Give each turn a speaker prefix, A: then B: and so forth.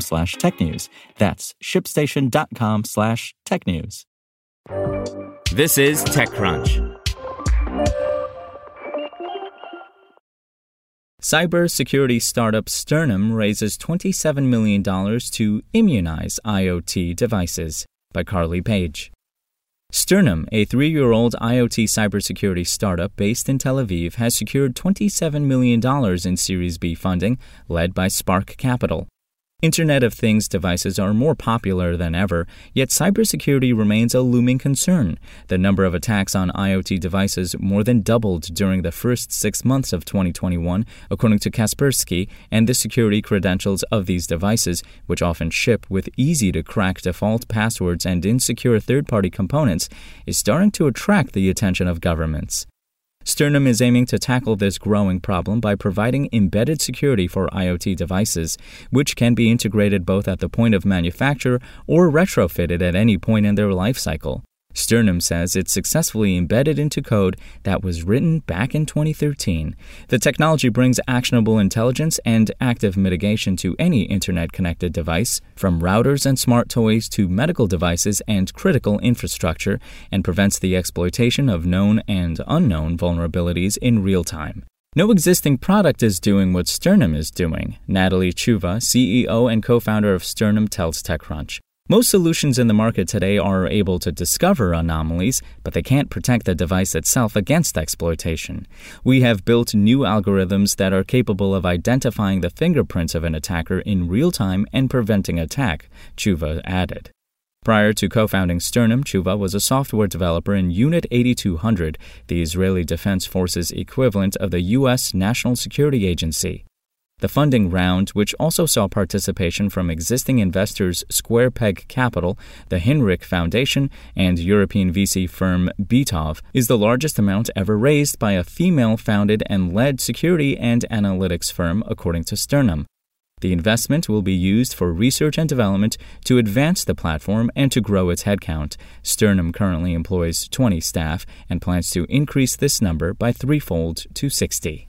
A: slash technews. That's shipstation.com slash technews.
B: This is TechCrunch.
C: Cybersecurity startup Sternum raises $27 million to immunize IoT devices by Carly Page. Sternum, a three year old IoT cybersecurity startup based in Tel Aviv, has secured $27 million in Series B funding, led by Spark Capital. Internet of Things devices are more popular than ever, yet cybersecurity remains a looming concern. The number of attacks on IoT devices more than doubled during the first six months of 2021, according to Kaspersky, and the security credentials of these devices, which often ship with easy to crack default passwords and insecure third party components, is starting to attract the attention of governments. Sternum is aiming to tackle this growing problem by providing embedded security for IoT devices, which can be integrated both at the point of manufacture or retrofitted at any point in their life cycle. Sternum says it successfully embedded into code that was written back in 2013. The technology brings actionable intelligence and active mitigation to any internet connected device, from routers and smart toys to medical devices and critical infrastructure, and prevents the exploitation of known and unknown vulnerabilities in real time. No existing product is doing what Sternum is doing, Natali Tshuva, CEO and co founder of Sternum, tells TechCrunch. Most solutions in the market today are able to discover anomalies, but they can't protect the device itself against exploitation. We have built new algorithms that are capable of identifying the fingerprints of an attacker in real time and preventing attack, Tshuva added. Prior to co founding Sternum, Tshuva was a software developer in Unit 8200, the Israeli Defense Forces equivalent of the U.S. National Security Agency. The funding round, which also saw participation from existing investors Square Peg Capital, the Hinrich Foundation, and European VC firm Beatov, is the largest amount ever raised by a female founded and led security and analytics firm, according to Sternum. The investment will be used for research and development to advance the platform and to grow its headcount. Sternum currently employs 20 staff and plans to increase this number by threefold to 60.